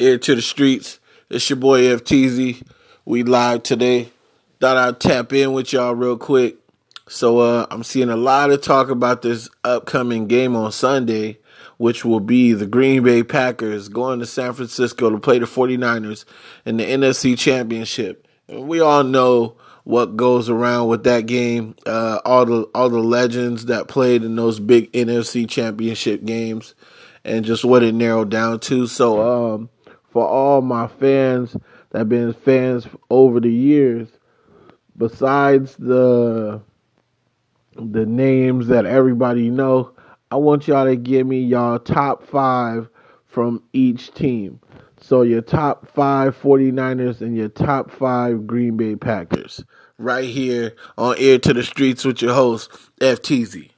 Ear to the streets. It's your boy FTZ. We live today. Thought I'd tap in with y'all real quick. So uh, I'm seeing a lot of talk about this upcoming game on Sunday, which will be the Green Bay Packers going to San Francisco to play the 49ers in the NFC Championship. And we all know what goes around with that game. Uh, all the all the legends that played in those big NFC Championship games, and just what it narrowed down to. So, um, for all my fans that have been fans over the years, besides the the names that everybody know, I want y'all to give me y'all top five from each team. So your top five 49ers and your top five Green Bay Packers. Right here on Ear to the Streets with your host, FTZ.